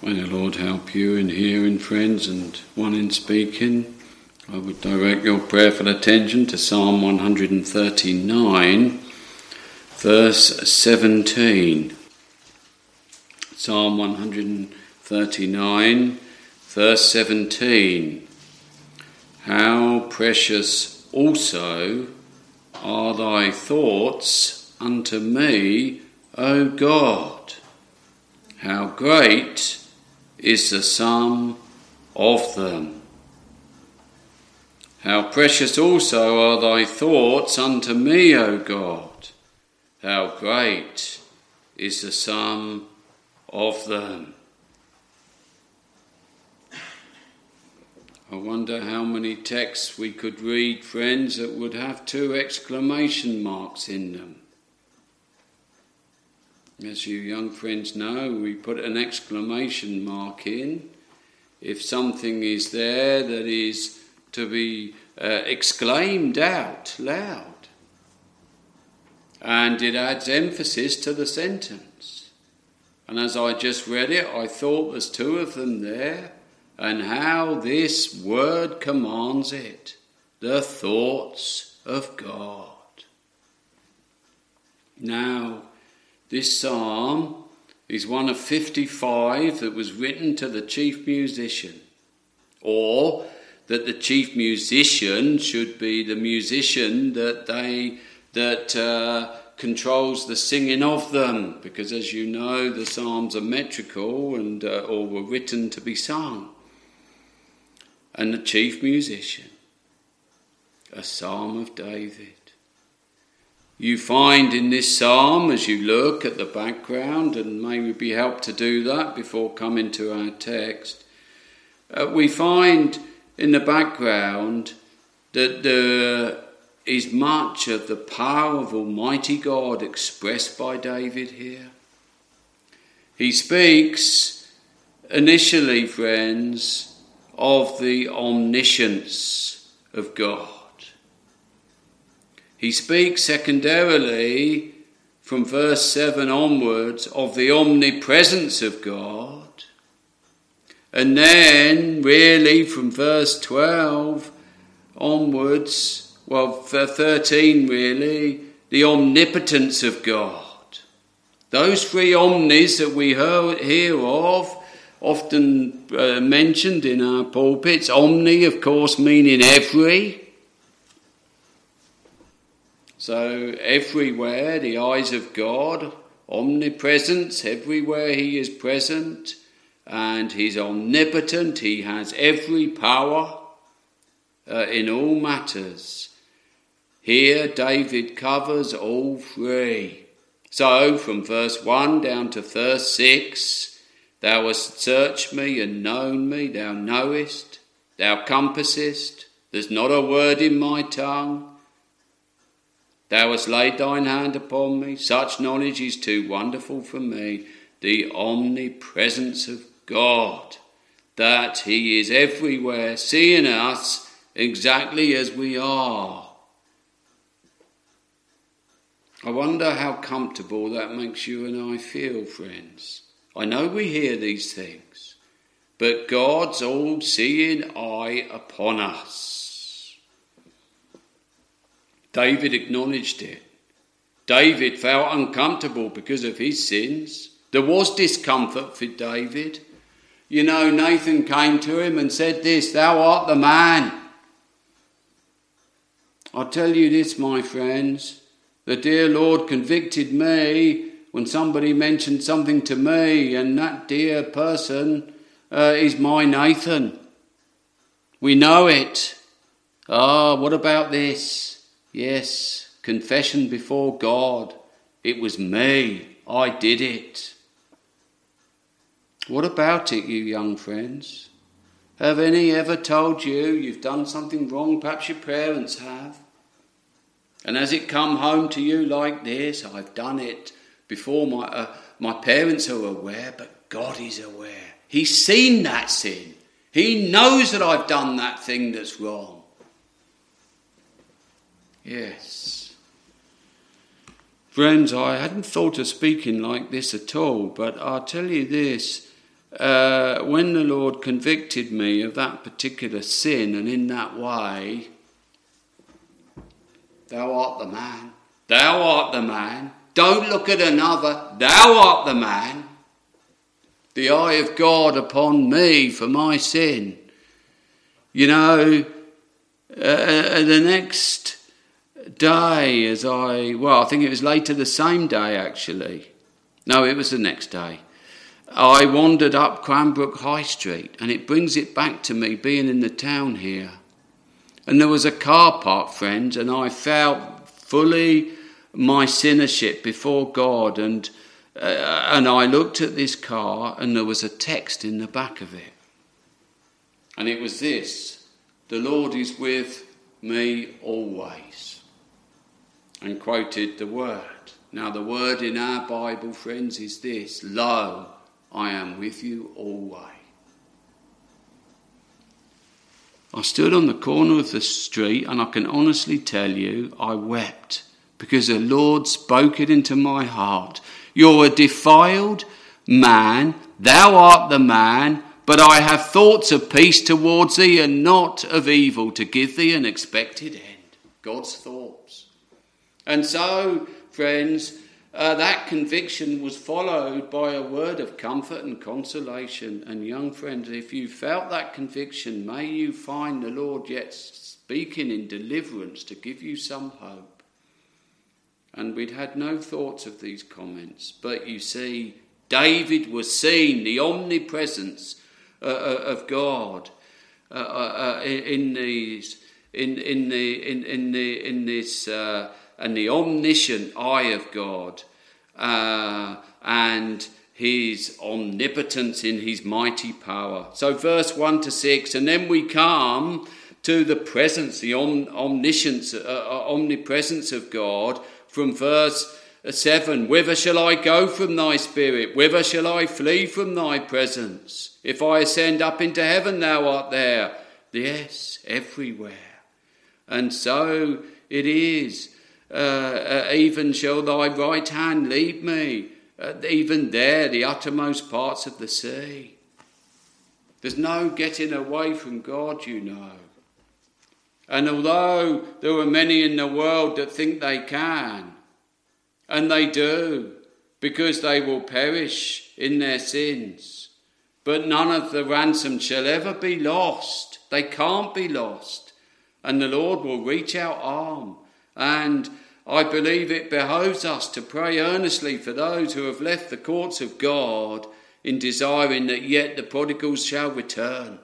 May the Lord help you in hearing, friends, and one in speaking. I would direct your prayerful attention to Psalm 139, verse 17. Psalm 139, verse 17. How precious also are thy thoughts unto me, O God! How great is the sum of them. How precious also are thy thoughts unto me, O God! How great is the sum of them. I wonder how many texts we could read, friends, that would have two exclamation marks in them. As you young friends know, we put an exclamation mark in if something is there that is to be uh, exclaimed out loud. And it adds emphasis to the sentence. And as I just read it, I thought there's two of them there, and how this word commands it the thoughts of God. Now, this psalm is one of 55 that was written to the chief musician, or that the chief musician should be the musician that they that uh, controls the singing of them, because as you know, the psalms are metrical and uh, or were written to be sung. And the chief musician, a psalm of David. You find in this psalm, as you look at the background, and may we be helped to do that before coming to our text, uh, we find in the background that there is much of the power of Almighty God expressed by David here. He speaks initially, friends, of the omniscience of God. He speaks secondarily from verse 7 onwards of the omnipresence of God. And then, really, from verse 12 onwards, well, 13 really, the omnipotence of God. Those three omnis that we hear of, often uh, mentioned in our pulpits, omni, of course, meaning every. So, everywhere, the eyes of God, omnipresence, everywhere He is present, and He's omnipotent, He has every power uh, in all matters. Here, David covers all three. So, from verse 1 down to verse 6, Thou hast searched me and known me, thou knowest, thou compassest, there's not a word in my tongue. Thou hast laid thine hand upon me. Such knowledge is too wonderful for me. The omnipresence of God, that He is everywhere, seeing us exactly as we are. I wonder how comfortable that makes you and I feel, friends. I know we hear these things, but God's all seeing eye upon us. David acknowledged it. David felt uncomfortable because of his sins. There was discomfort for David. You know, Nathan came to him and said this Thou art the man. I tell you this, my friends. The dear Lord convicted me when somebody mentioned something to me, and that dear person uh, is my Nathan. We know it. Ah, oh, what about this? Yes, confession before God. It was me. I did it. What about it, you young friends? Have any ever told you you've done something wrong? Perhaps your parents have. And has it come home to you like this? I've done it before my, uh, my parents are aware, but God is aware. He's seen that sin. He knows that I've done that thing that's wrong. Yes. Friends, I hadn't thought of speaking like this at all, but I'll tell you this. Uh, when the Lord convicted me of that particular sin, and in that way, thou art the man, thou art the man, don't look at another, thou art the man, the eye of God upon me for my sin. You know, uh, uh the next day, as I, well, I think it was later the same day actually. No, it was the next day. I wandered up Cranbrook High Street, and it brings it back to me being in the town here. And there was a car park, friends, and I felt fully my sinnership before God. And, uh, and I looked at this car, and there was a text in the back of it. And it was this The Lord is with me always. And quoted the word. Now, the word in our Bible, friends, is this Lo, I am with you always. I stood on the corner of the street and I can honestly tell you I wept because the Lord spoke it into my heart. You're a defiled man, thou art the man, but I have thoughts of peace towards thee and not of evil to give thee an expected end. God's thoughts. And so, friends, uh, that conviction was followed by a word of comfort and consolation. And, young friends, if you felt that conviction, may you find the Lord yet speaking in deliverance to give you some hope. And we'd had no thoughts of these comments. But you see, David was seeing the omnipresence uh, uh of God uh, uh, uh in these, in, in, the, in, in, the, in this, and the omniscient eye of God uh, and his omnipotence in his mighty power. So, verse 1 to 6, and then we come to the presence, the om- omniscience, uh, uh, omnipresence of God from verse 7 Whither shall I go from thy spirit? Whither shall I flee from thy presence? If I ascend up into heaven, thou art there. Yes, everywhere. And so it is uh, uh, even shall thy right hand lead me, uh, even there, the uttermost parts of the sea. There's no getting away from God, you know. And although there are many in the world that think they can, and they do, because they will perish in their sins, but none of the ransom shall ever be lost. They can't be lost. And the Lord will reach out arm and I believe it behoves us to pray earnestly for those who have left the courts of God in desiring that yet the prodigals shall return.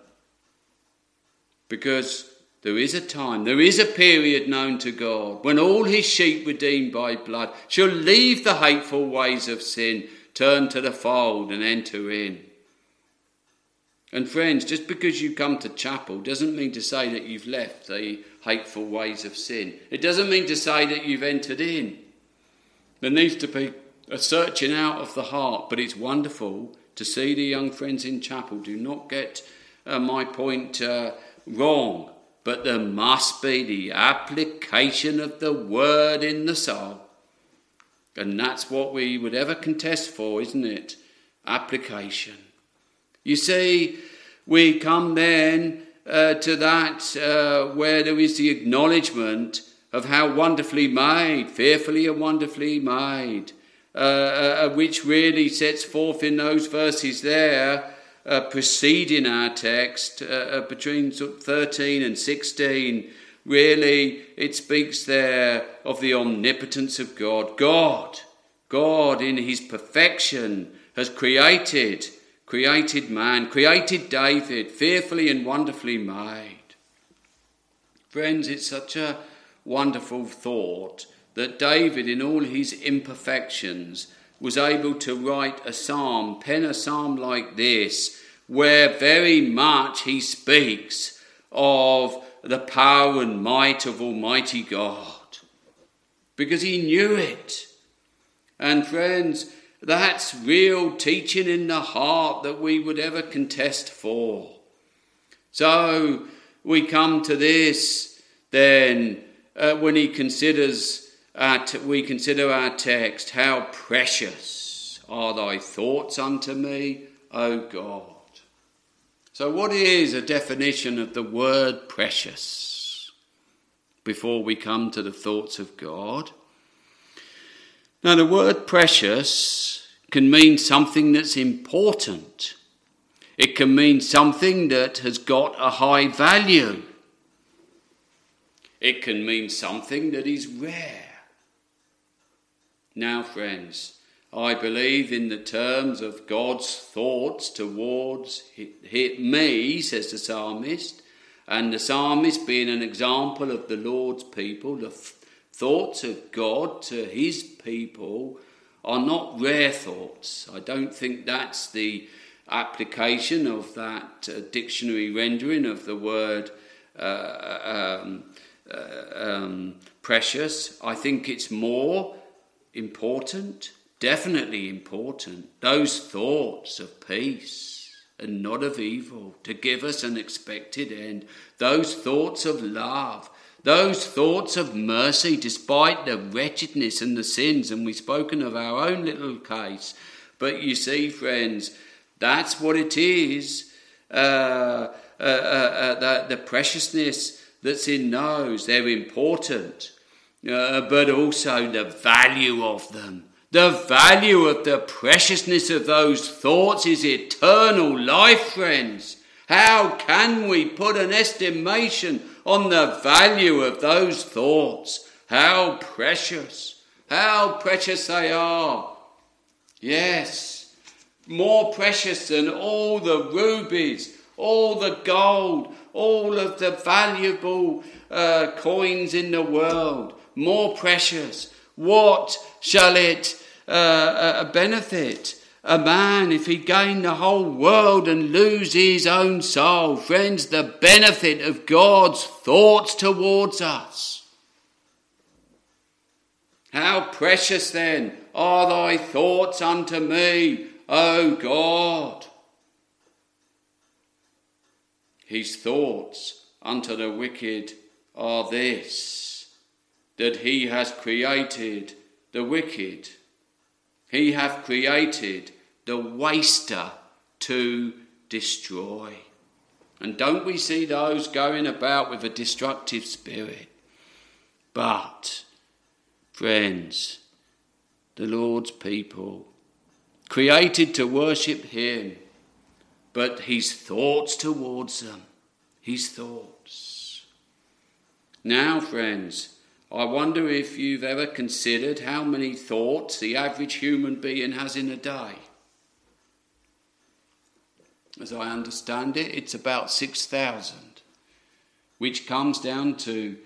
Because there is a time, there is a period known to God when all his sheep redeemed by blood shall leave the hateful ways of sin, turn to the fold, and enter in. And friends, just because you come to chapel doesn't mean to say that you've left the hateful ways of sin. It doesn't mean to say that you've entered in. There needs to be a searching out of the heart, but it's wonderful to see the young friends in chapel. Do not get uh, my point uh, wrong, but there must be the application of the word in the soul. And that's what we would ever contest for, isn't it? Application. You see, we come then uh, to that uh, where there is the acknowledgement of how wonderfully made, fearfully and wonderfully made, uh, uh which really sets forth in those verses there uh, preceding our text, uh, between 13 and 16. Really, it speaks there of the omnipotence of God. God, God in his perfection has created created man, created David, fearfully and wonderfully made. Friends, it's such a wonderful thought that David, in all his imperfections, was able to write a psalm, pen a psalm like this, where very much he speaks of the power and might of Almighty God. Because he knew it. And friends, that's real teaching in the heart that we would ever contest for. So we come to this then uh, when he considers t- we consider our text how precious are thy thoughts unto me O God. So, what is a definition of the word precious before we come to the thoughts of God? Now, the word precious can mean something that's important. It can mean something that has got a high value. It can mean something that is rare. Now, friends, I believe in the terms of God's thoughts towards me, says the psalmist, and the psalmist being an example of the Lord's people, the thoughts of God to his people are not rare thoughts. I don't think that's the application of that uh, dictionary rendering of the word uh, um, uh, um, precious. I think it's more important definitely important. Those thoughts of peace and not of evil to give us an expected end. Those thoughts of love. Those thoughts of mercy despite the wretchedness and the sins. And we've spoken of our own little case. But you see, friends, that's what it is. Uh, uh, uh, uh the, the, preciousness that's in those, they're important, uh, but also the value of them the value of the preciousness of those thoughts is eternal life, friends. How can we put an estimation on the value of those thoughts? How precious, how precious they are. Yes, more precious than all the rubies, all the gold, all of the valuable uh, coins in the world. More precious. What shall it uh, a benefit. A man, if he gain the whole world and lose his own soul, friends, the benefit of God's thoughts towards us. How precious then are thy thoughts unto me, O God. His thoughts unto the wicked are this that he has created the wicked he hath created the waster to destroy. And don't we see those going about with a destructive spirit? But, friends, the Lord's people, created to worship Him, but His thoughts towards them, His thoughts. Now, friends, I wonder if you've ever considered how many thoughts the average human being has in a day. As I understand it, it's about 6,000, which comes down to,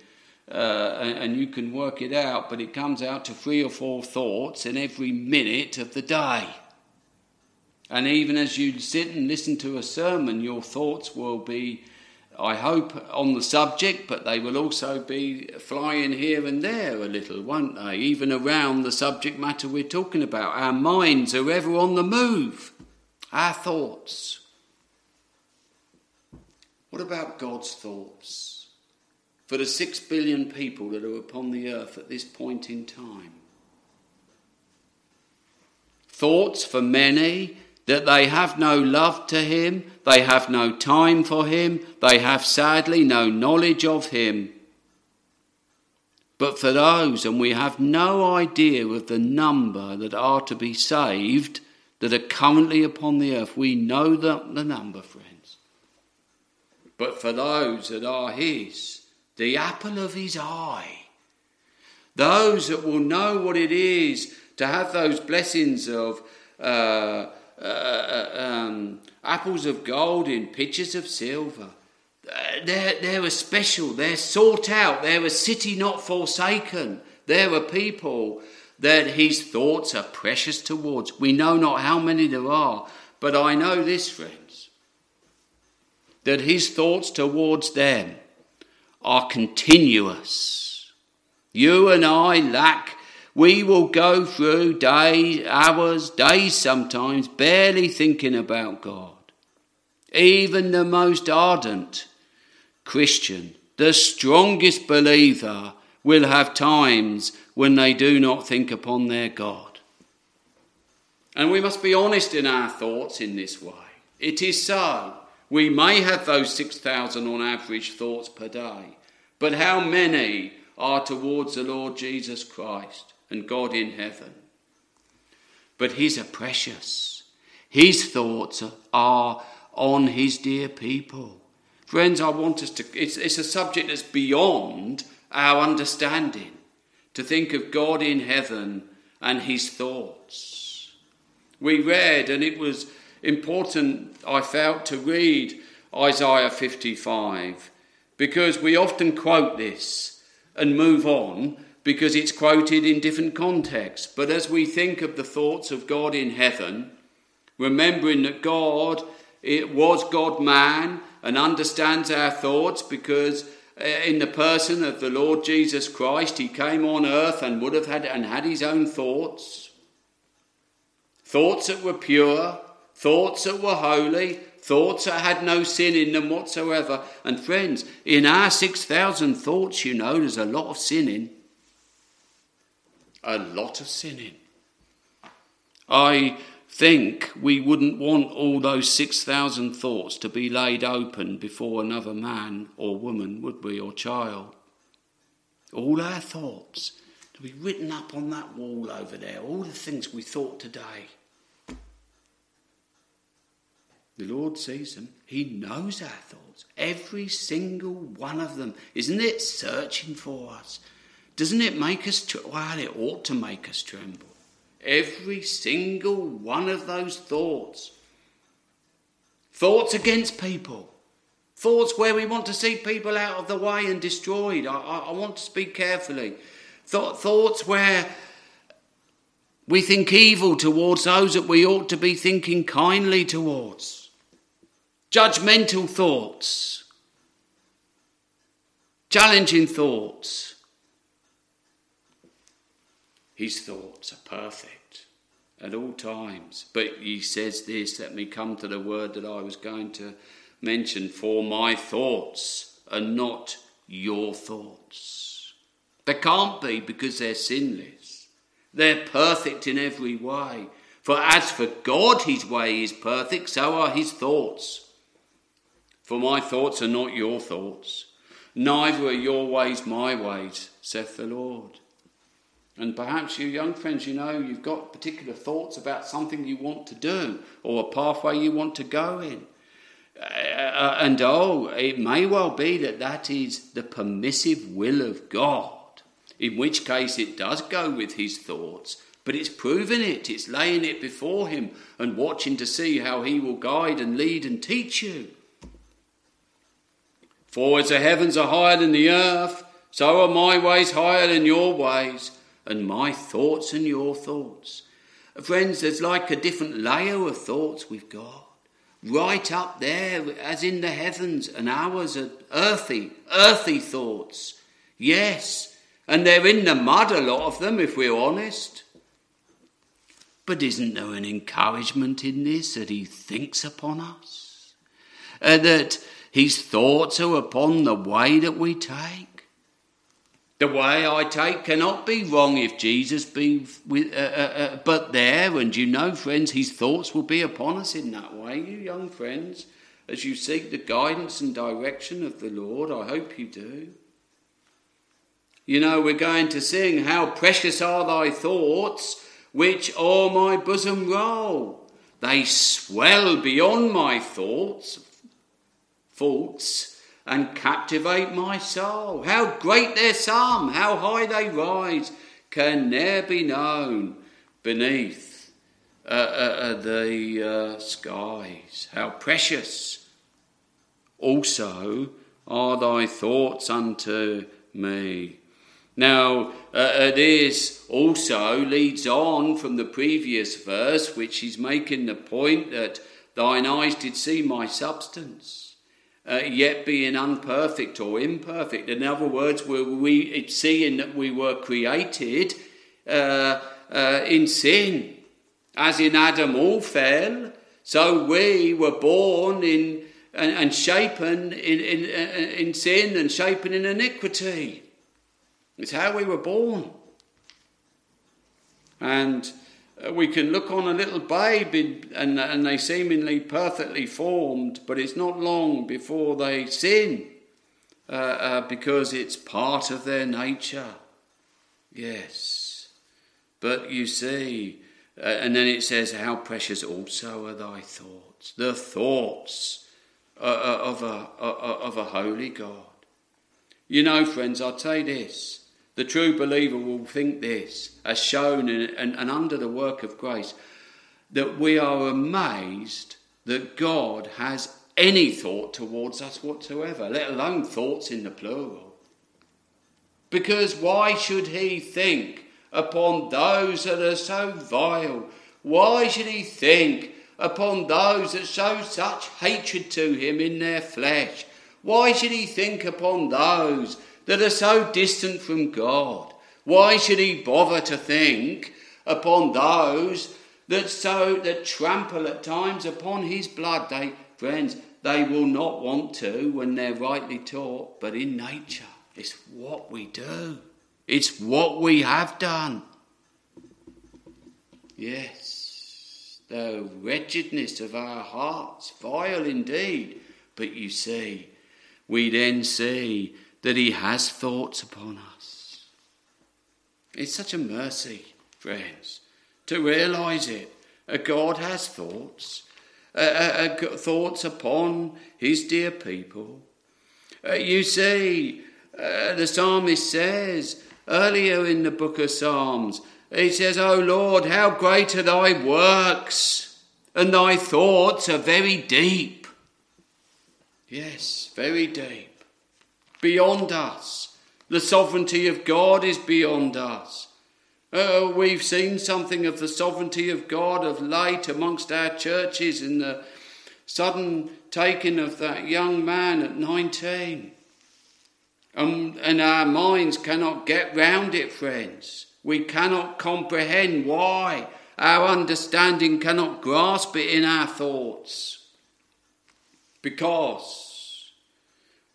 uh, and you can work it out, but it comes out to three or four thoughts in every minute of the day. And even as you sit and listen to a sermon, your thoughts will be I hope, on the subject, but they will also be flying here and there a little, won't they? Even around the subject matter we're talking about. Our minds are ever on the move, our thoughts. What about God's thoughts for the six billion people that are upon the earth at this point in time? Thoughts for many that they have no love to him, they have no time for him, they have sadly no knowledge of him. But for those, and we have no idea of the number that are to be saved that are currently upon the earth, we know the, the number, friends. But for those that are his, the apple of his eye, those that will know what it is to have those blessings of. Uh, uh, uh, um, apples of gold in pitchers of silver. They're, they're a special, they're sought out, they're a city not forsaken. They're a people that his thoughts are precious towards. We know not how many there are, but I know this, friends, that his thoughts towards them are continuous. You and I lack we will go through days, hours, days sometimes, barely thinking about God. Even the most ardent Christian, the strongest believer, will have times when they do not think upon their God. And we must be honest in our thoughts in this way. It is so. We may have those 6,000 on average thoughts per day, but how many are towards the Lord Jesus Christ and God in heaven? But His are precious. His thoughts are on His dear people. Friends, I want us to, it's, it's a subject that's beyond our understanding to think of God in heaven and His thoughts. We read, and it was important, I felt, to read Isaiah 55 because we often quote this and move on because it's quoted in different contexts. But as we think of the thoughts of God in heaven, remembering that God it was God man and understands our thoughts because uh, in the person of the Lord Jesus Christ he came on earth and would have had and had his own thoughts thoughts that were pure thoughts that were holy, thoughts that had no sin in them whatsoever. And friends, in our 6,000 thoughts, you know, there's a lot of sinning. A lot of sinning. I think we wouldn't want all those 6,000 thoughts to be laid open before another man or woman, would we, or child? All our thoughts to be written up on that wall over there, all the things we thought today. The Lord sees them. He knows our thoughts. Every single one of them. Isn't it searching for us? Doesn't it make us, well, it ought to make us tremble. Every single one of those thoughts. Thoughts against people. Thoughts where we want to see people out of the way and destroyed. I, I, I want to speak carefully. Th- thoughts where we think evil towards those that we ought to be thinking kindly towards judgmental thoughts, challenging thoughts. His thoughts are perfect at all times. But he says this, let me come to the word that I was going to mention for my thoughts are not your thoughts. They can't be because they're sinless. They're perfect in every way. For as for God, his way is perfect, so are his thoughts. For my thoughts are not your thoughts, neither are your ways my ways, saith the Lord. And perhaps you young friends, you know, you've got particular thoughts about something you want to do or a pathway you want to go in. Uh, uh and oh, it may well be that that is the permissive will of God, in which case it does go with his thoughts, but it's proving it, it's laying it before him and watching to see how he will guide and lead and teach you. For as the heavens are higher than the earth, so are my ways higher than your ways, and my thoughts than your thoughts. Friends, there's like a different layer of thoughts we've got. Right up there, as in the heavens, and ours are earthy, earthy thoughts. Yes, and they're in the mud, a lot of them, if we're honest. But isn't there an encouragement in this that He thinks upon us? Uh, that his thoughts are upon the way that we take. The way I take cannot be wrong if Jesus be with, uh, uh, uh, but there, and you know, friends, his thoughts will be upon us in that way, you young friends, as you seek the guidance and direction of the Lord. I hope you do. You know, we're going to sing, How precious are thy thoughts, which o'er my bosom roll. They swell beyond my thoughts, faults and captivate my soul. How great their sum, how high they rise, can ne'er be known beneath uh, uh, uh, the uh, skies. How precious also are thy thoughts unto me. Now, uh, this also leads on from the previous verse, which is making the point that thine eyes did see my substance uh, yet being unperfect or imperfect. In other words, we, we, seeing that we were created uh, uh, in sin. As in Adam all fell, so we were born in and, and shapen in, in, uh, in sin and shapen in iniquity. It's how we were born. And we can look on a little babe and, and they seemingly perfectly formed, but it's not long before they sin uh, uh, because it's part of their nature. Yes. But you see, uh, and then it says, How precious also are thy thoughts, the thoughts uh, uh, of, a, of a holy God. You know, friends, I'll tell you this the true believer will think this, as shown in, and, and under the work of grace, that we are amazed that God has any thought towards us whatsoever, let alone thoughts in the plural. Because why should he think upon those that are so vile? Why should he think upon those that show such hatred to him in their flesh? Why should he think upon those that are so distant from God? Why should he bother to think upon those that so that trample at times upon his blood? They friends, they will not want to when they're rightly taught, but in nature, it's what we do. It's what we have done. Yes, the wretchedness of our hearts, vile indeed. But you see, we then see that He has thoughts upon us. It's such a mercy, friends, to realize it. A God has thoughts, uh, uh, thoughts upon His dear people. Uh, you see, uh, the psalmist says earlier in the book of Psalms, he says, O Lord, how great are thy works, and thy thoughts are very deep. Yes, very deep beyond us. The sovereignty of God is beyond us. Uh, we've seen something of the sovereignty of God of late amongst our churches in the sudden taking of that young man at 19. Um, and our minds cannot get round it, friends. We cannot comprehend why. Our understanding cannot grasp it in our thoughts. Because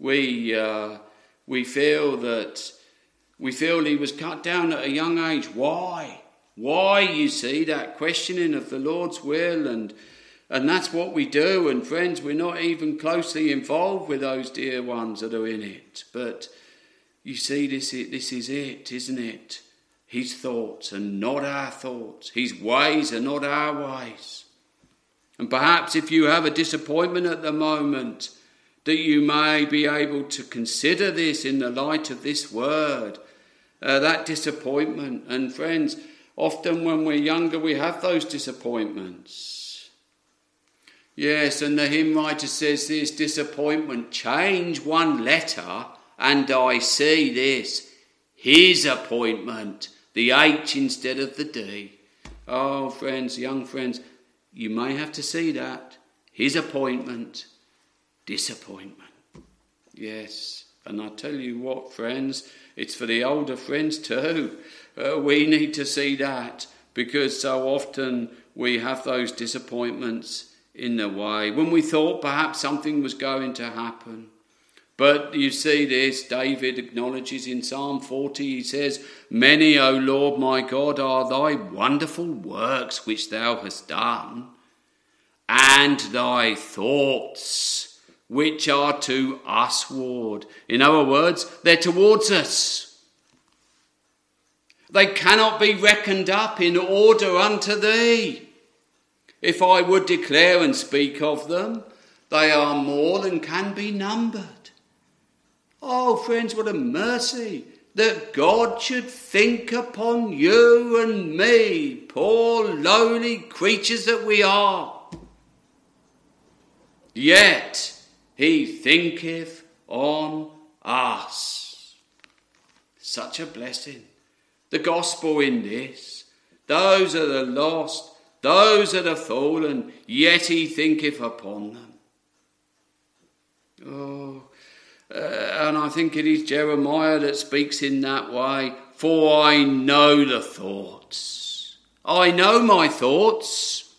we, uh, we feel that we feel he was cut down at a young age. Why? Why, you see, that questioning of the Lord's will and and that's what we do. And friends, we're not even closely involved with those dear ones that are in it. But you see, this is, this is it, isn't it? His thoughts are not our thoughts. His ways are not our ways. And perhaps if you have a disappointment at the moment, that you may be able to consider this in the light of this word, uh, that disappointment. And friends, often when we're younger, we have those disappointments. Yes, and the hymn writer says this disappointment, change one letter, and I see this his appointment, the H instead of the D. Oh, friends, young friends, you may have to see that. His appointment disappointment. Yes, and I tell you what, friends, it's for the older friends too. Uh, we need to see that because so often we have those disappointments in the way when we thought perhaps something was going to happen. But you see this, David acknowledges in Psalm 40, he says, Many, O Lord my God, are thy wonderful works which thou hast done, and thy thoughts which are to us ward. In other words, they're towards us. They cannot be reckoned up in order unto thee. If I would declare and speak of them, they are more than can be numbered. Oh, friends, what a mercy that God should think upon you and me, poor lowly creatures that we are. Yet, he thinketh on us. Such a blessing. The gospel in this. Those are the lost, those are fallen, yet he thinketh upon them. Oh, uh, and I think it is Jeremiah that speaks in that way. For I know the thoughts. I know my thoughts,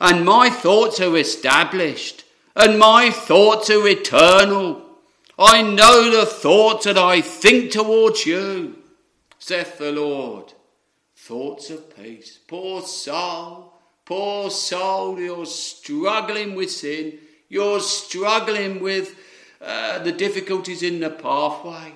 and my thoughts are established and my thoughts are eternal. I know the thoughts that I think towards you, saith the Lord. thoughts of peace. Poor soul, poor soul, you're struggling with sin, you're struggling with uh, the difficulties in the pathway,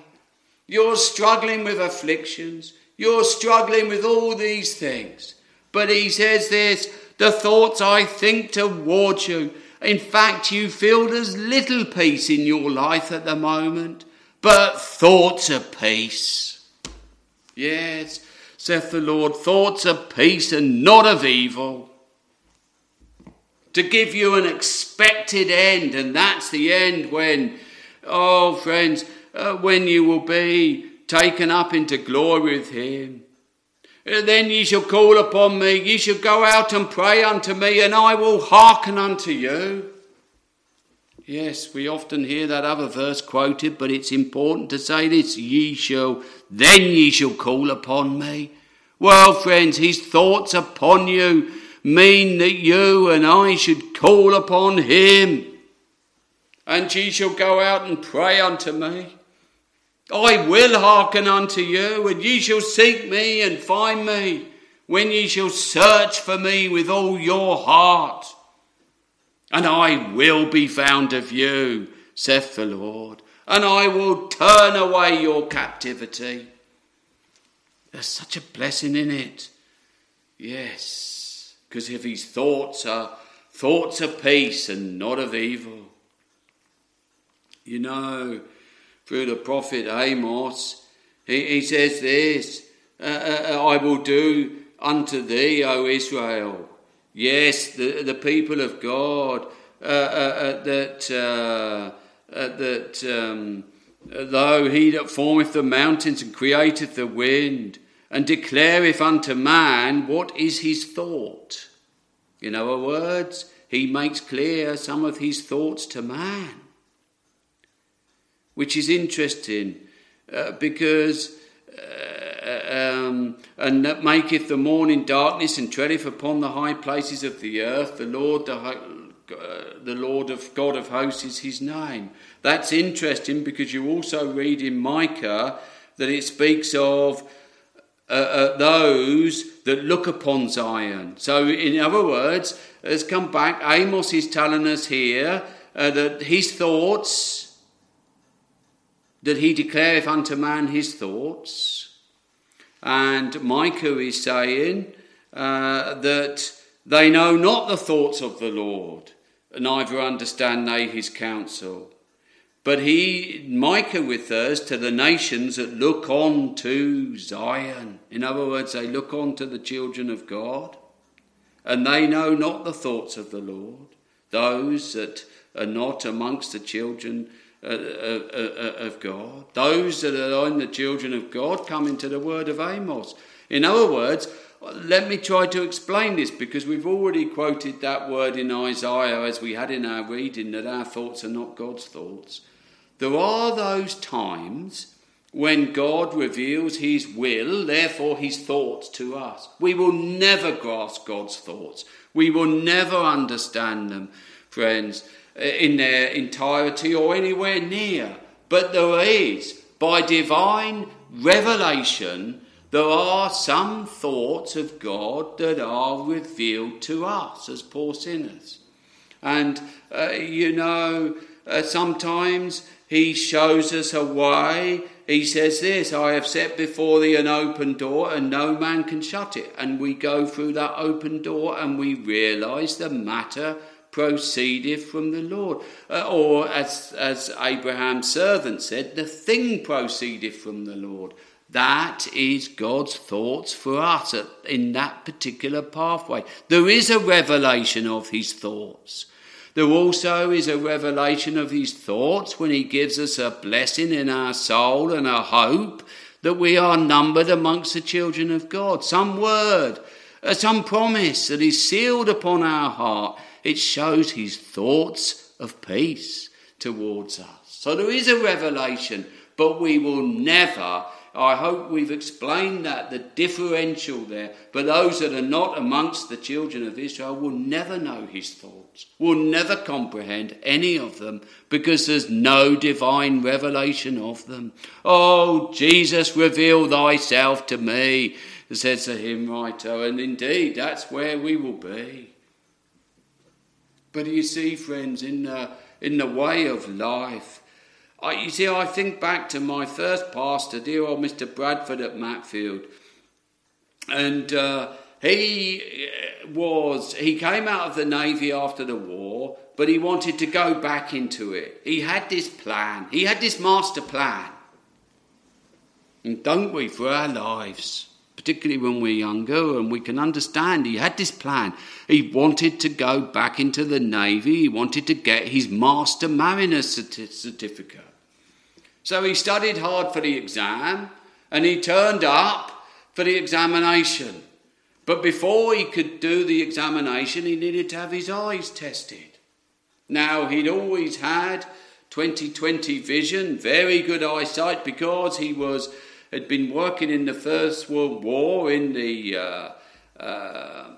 you're struggling with afflictions, you're struggling with all these things. But he says this the thoughts I think towards you. In fact, you feel there's little peace in your life at the moment, but thoughts of peace. Yes, saith the Lord, thoughts of peace and not of evil. To give you an expected end, and that's the end when, oh friends, uh, when you will be taken up into glory with Him. Then ye shall call upon me, ye shall go out and pray unto me, and I will hearken unto you. Yes, we often hear that other verse quoted, but it's important to say this ye shall, then ye shall call upon me. Well, friends, his thoughts upon you mean that you and I should call upon him. And ye shall go out and pray unto me. I will hearken unto you, and ye shall seek me and find me when ye shall search for me with all your heart and I will be found of you, saith the Lord, and I will turn away your captivity. There's such a blessing in it. Yes, because if his thoughts are thoughts of peace and not of evil. You know, through the prophet Amos, he, he says this uh, uh, uh I will do unto thee, O Israel, Yes, the, the people of God, uh, uh, uh that, that um, though he that formeth the mountains and createth the wind, and declareth unto man what is his thought. In other words, he makes clear some of his thoughts to man. Which is interesting uh, because um, and that maketh the morning darkness and treadeth upon the high places of the earth. The Lord, the, uh, the Lord of God of hosts is his name. That's interesting because you also read in Micah that it speaks of uh, uh, those that look upon Zion. So, in other words, has come back. Amos is telling us here uh, that his thoughts, that he declareth unto man his thoughts, and Micah is saying uh, that they know not the thoughts of the Lord, neither understand they his counsel. But he, Micah refers to the nations that look on to Zion. In other words, they look on to the children of God, and they know not the thoughts of the Lord. Those that are not amongst the children of God. Those that are in the children of God come into the word of Amos. In other words, let me try to explain this because we've already quoted that word in Isaiah as we had in our reading that our thoughts are not God's thoughts. There are those times when God reveals his will, therefore his thoughts to us. We will never grasp God's thoughts. We will never understand them, friends. Uh, in their entirety or anywhere near. But there is, by divine revelation, there are some thoughts of God that are revealed to us as poor sinners. And, uh, you know, uh, sometimes He shows us a way. He says this I have set before thee an open door, and no man can shut it. And we go through that open door and we realize the matter proceedeth from the Lord. Uh, or as, as Abraham's servant said, the thing proceedeth from the Lord. That is God's thoughts for us in that particular pathway. There is a revelation of his thoughts. There also is a revelation of his thoughts when he gives us a blessing in our soul and a hope that we are numbered amongst the children of God. Some word, uh, some promise that is sealed upon our heart it shows his thoughts of peace towards us. So there is a revelation, but we will never, I hope we've explained that, the differential there. But those that are not amongst the children of Israel will never know his thoughts, will never comprehend any of them, because there's no divine revelation of them. Oh, Jesus, reveal thyself to me. says the hymn writer, and indeed that's where we will be. But you see, friends, in the, in the way of life, I, you see, I think back to my first pastor, dear old Mr. Bradford at Matfield, and uh, he was, he came out of the Navy after the war, but he wanted to go back into it. He had this plan, he had this master plan. And don't we, for our lives, particularly when we're younger and we can understand, he had this plan. He wanted to go back into the Navy, he wanted to get his Master Mariner certificate. So he studied hard for the exam and he turned up for the examination. But before he could do the examination, he needed to have his eyes tested. Now, he'd always had 2020 vision, very good eyesight, because he was had been working in the First World War in the uh, uh,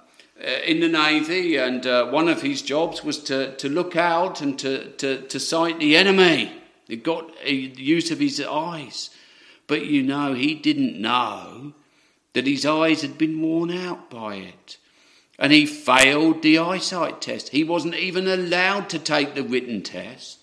in the Navy, and uh, one of his jobs was to, to look out and to, to, to sight the enemy. He got the use of his eyes. But you know, he didn't know that his eyes had been worn out by it and he failed the eyesight test. He wasn't even allowed to take the written test.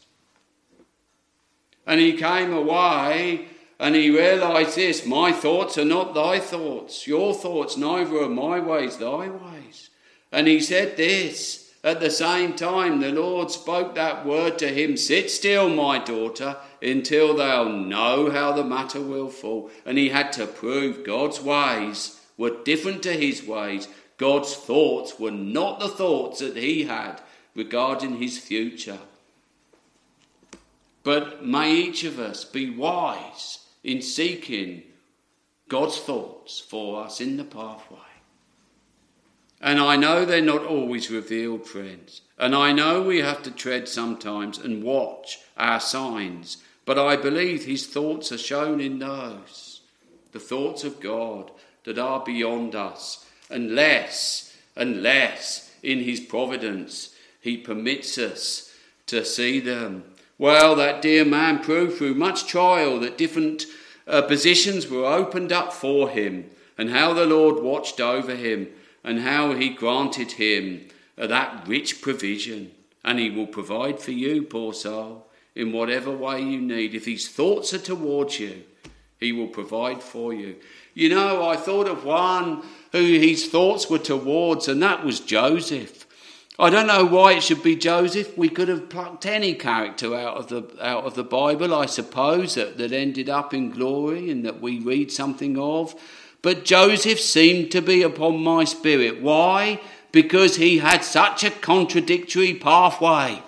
And he came away and he realized this my thoughts are not thy thoughts, your thoughts, neither are my ways thy ways. And he said this. At the same time, the Lord spoke that word to him Sit still, my daughter, until thou know how the matter will fall. And he had to prove God's ways were different to his ways God's thoughts were not the thoughts that he had regarding his future. But may each of us be wise in seeking God's thoughts for us in the pathway. And I know they're not always revealed, friends. And I know we have to tread sometimes and watch our signs. But I believe his thoughts are shown in those. The thoughts of God that are beyond us and less and less in his providence he permits us to see them. Well, that dear man proved through much trial that different uh, positions were opened up for him, and how the Lord watched over him, and how he granted him uh, that rich provision. And he will provide for you, poor soul, in whatever way you need. If his thoughts are towards you, he will provide for you. You know, I thought of one who his thoughts were towards, and that was Joseph. I don't know why it should be Joseph. We could have plucked any character out of the out of the Bible, I suppose, that, that ended up in glory and that we read something of. But Joseph seemed to be upon my spirit. Why? Because he had such a contradictory pathway.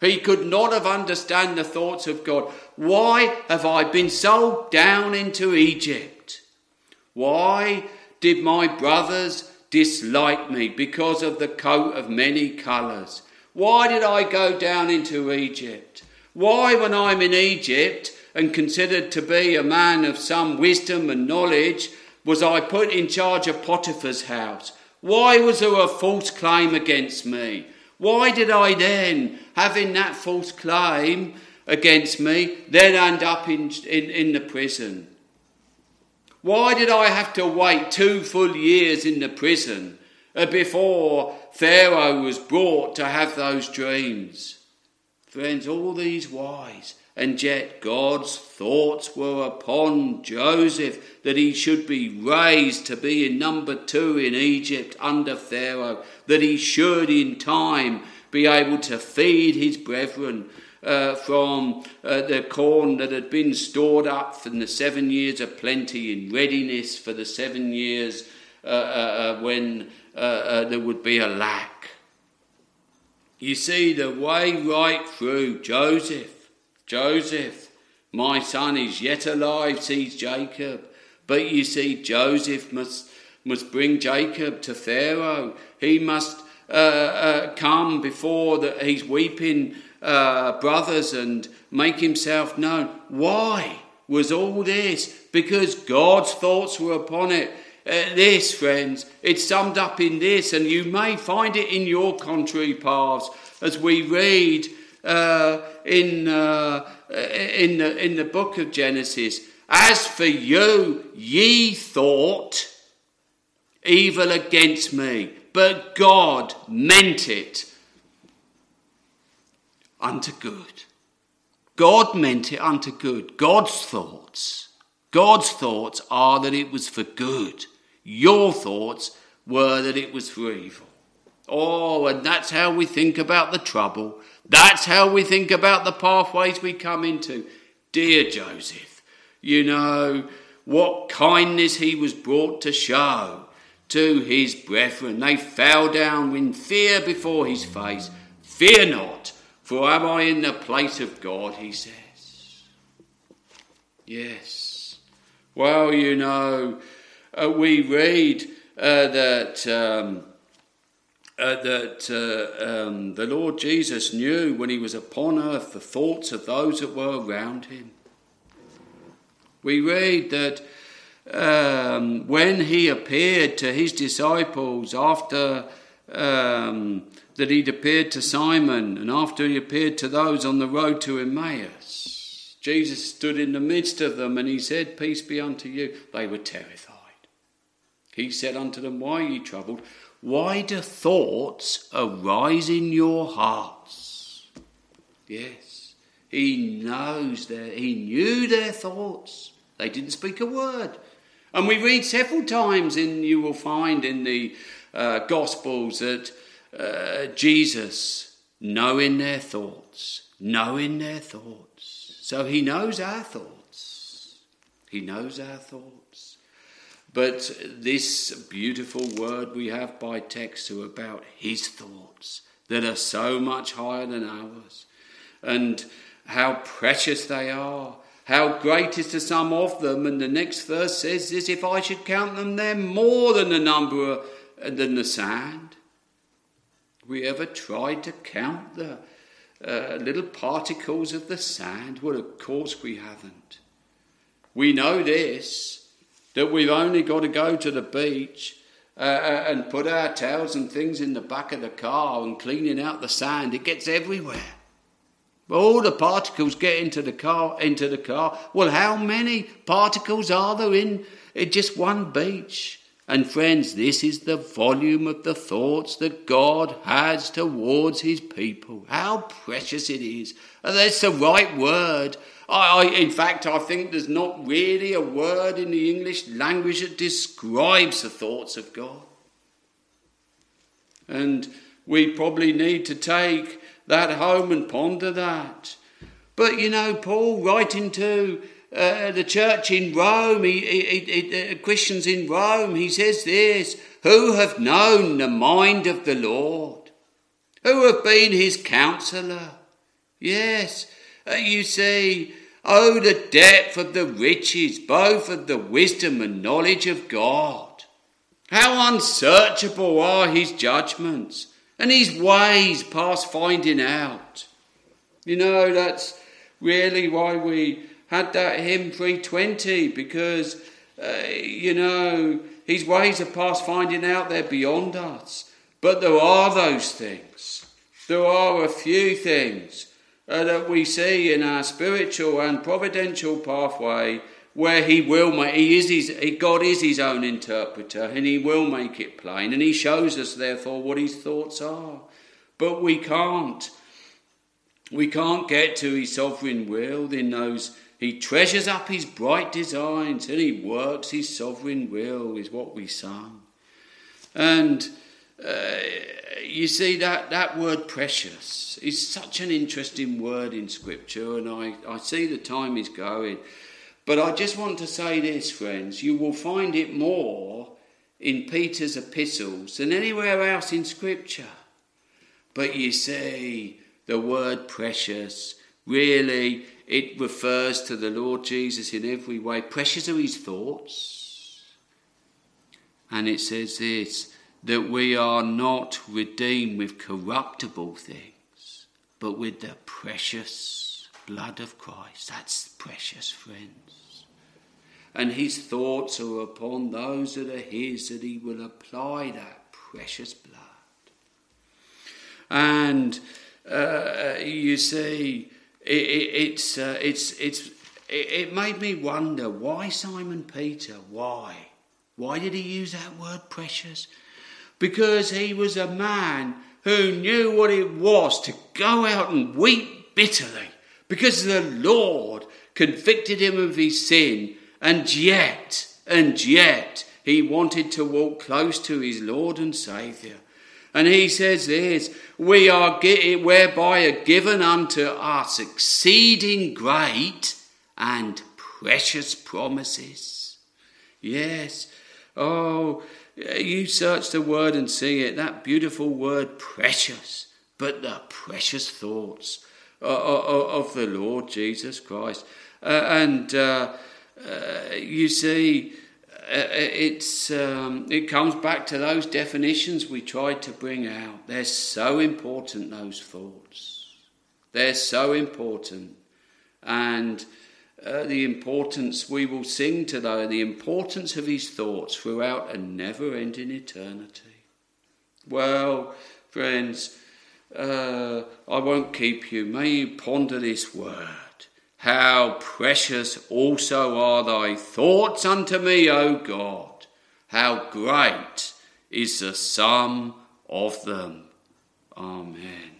He could not have understood the thoughts of God. Why have I been sold down into Egypt? Why did my brothers dislike me because of the coat of many colours? Why did I go down into Egypt? Why, when I'm in Egypt and considered to be a man of some wisdom and knowledge, was I put in charge of Potiphar's house? Why was there a false claim against me? Why did I then, having that false claim against me, then end up in, in, in the prison? Why did I have to wait two full years in the prison before Pharaoh was brought to have those dreams? Friends, all these whys, and yet God's thoughts were upon Joseph that he should be raised to be in number two in Egypt under Pharaoh, that he should in time be able to feed his brethren, uh, from uh, the corn that had been stored up from the seven years of plenty in readiness for the seven years uh, uh, uh when uh, there would be a lack. You see, the way right through Joseph, Joseph, my son is yet alive, sees Jacob. But you see, Joseph must, must bring Jacob to Pharaoh. He must come before the, he's weeping uh, brothers and make himself known. Why was all this? Because God's thoughts were upon it. Uh, this, friends, it's summed up in this, and you may find it in your contrary paths as we read uh, in, uh, in, the, in the book of Genesis. As for you, ye thought, evil against me, but God meant it unto good. God meant it unto good. God's thoughts, God's thoughts are that it was for good. Your thoughts were that it was for evil. Oh, and that's how we think about the trouble. That's how we think about the pathways we come into. Dear Joseph, you know what kindness he was brought to show to his brethren. They fell down in fear before his face. Fear not, for am I in the place of God, he says. Yes. Well, you know, uh, we read uh, that. Um, uh, that uh, um, the Lord Jesus knew when he was upon earth the thoughts of those that were around him. We read that um, when he appeared to his disciples after um, that he'd appeared to Simon and after he appeared to those on the road to Emmaus, Jesus stood in the midst of them and he said, Peace be unto you. They were terrified. He said unto them, Why are ye troubled? Why do thoughts arise in your hearts? Yes, he knows their, he knew their thoughts. They didn't speak a word. And we read several times, in you will find in the uh, Gospels that uh, Jesus, knowing their thoughts, knowing their thoughts. So he knows our thoughts. He knows our thoughts. But this beautiful word we have by text are about his thoughts that are so much higher than ours, and how precious they are, how great is the sum of them. And the next verse says this if I should count them, they're more than the number of, than the sand. We ever tried to count the uh, little particles of the sand? Well, of course we haven't. We know this that we've only got to go to the beach uh, uh, and put our towels and things in the back of the car and cleaning out the sand. It gets everywhere. All the particles get into the car. Into the car. Well, how many particles are there in, in just one beach? And friends, this is the volume of the thoughts that God has towards His people. How precious it is! And that's the right word. I, I, in fact, I think there's not really a word in the English language that describes the thoughts of God. And we probably need to take that home and ponder that. But you know, Paul writing to uh, the church in Rome, he, he, he, Christians in Rome, he says this Who have known the mind of the Lord? Who have been his counselor? Yes, uh, you see, oh, the depth of the riches, both of the wisdom and knowledge of God. How unsearchable are his judgments, and his ways past finding out. You know, that's really why we had that hymn 320, because, uh, you know, his ways are past finding out, they're beyond us. But there are those things. There are a few things uh, that we see in our spiritual and providential pathway where he will make, he is his, God is his own interpreter and he will make it plain and he shows us therefore what his thoughts are. But we can't. We can't get to his sovereign will in those. He treasures up his bright designs and he works his sovereign will, is what we sung. And uh, you see, that, that word precious is such an interesting word in Scripture, and I, I see the time is going. But I just want to say this, friends you will find it more in Peter's epistles than anywhere else in Scripture. But you see, the word precious really it refers to the Lord Jesus in every way. Precious are his thoughts. And it says this that we are not redeemed with corruptible things, but with the precious blood of Christ. That's precious, friends. And his thoughts are upon those that are his, that he will apply that precious blood. And uh, you see, it, it, it's, uh, it's, it's, it, it made me wonder why Simon Peter? Why? Why did he use that word precious? Because he was a man who knew what it was to go out and weep bitterly because the Lord convicted him of his sin, and yet, and yet, he wanted to walk close to his Lord and Saviour. And he says this, we are whereby are given unto us exceeding great and precious promises. Yes. Oh, you search the word and see it, that beautiful word, precious, but the precious thoughts of the Lord Jesus Christ. Uh, and uh, uh, you see, uh, it's um, it comes back to those definitions we tried to bring out. They're so important. Those thoughts, they're so important, and uh, the importance we will sing to though the importance of his thoughts throughout a never-ending eternity. Well, friends, uh, I won't keep you. May you ponder this word. How precious also are thy thoughts unto me, O God! How great is the sum of them! Amen.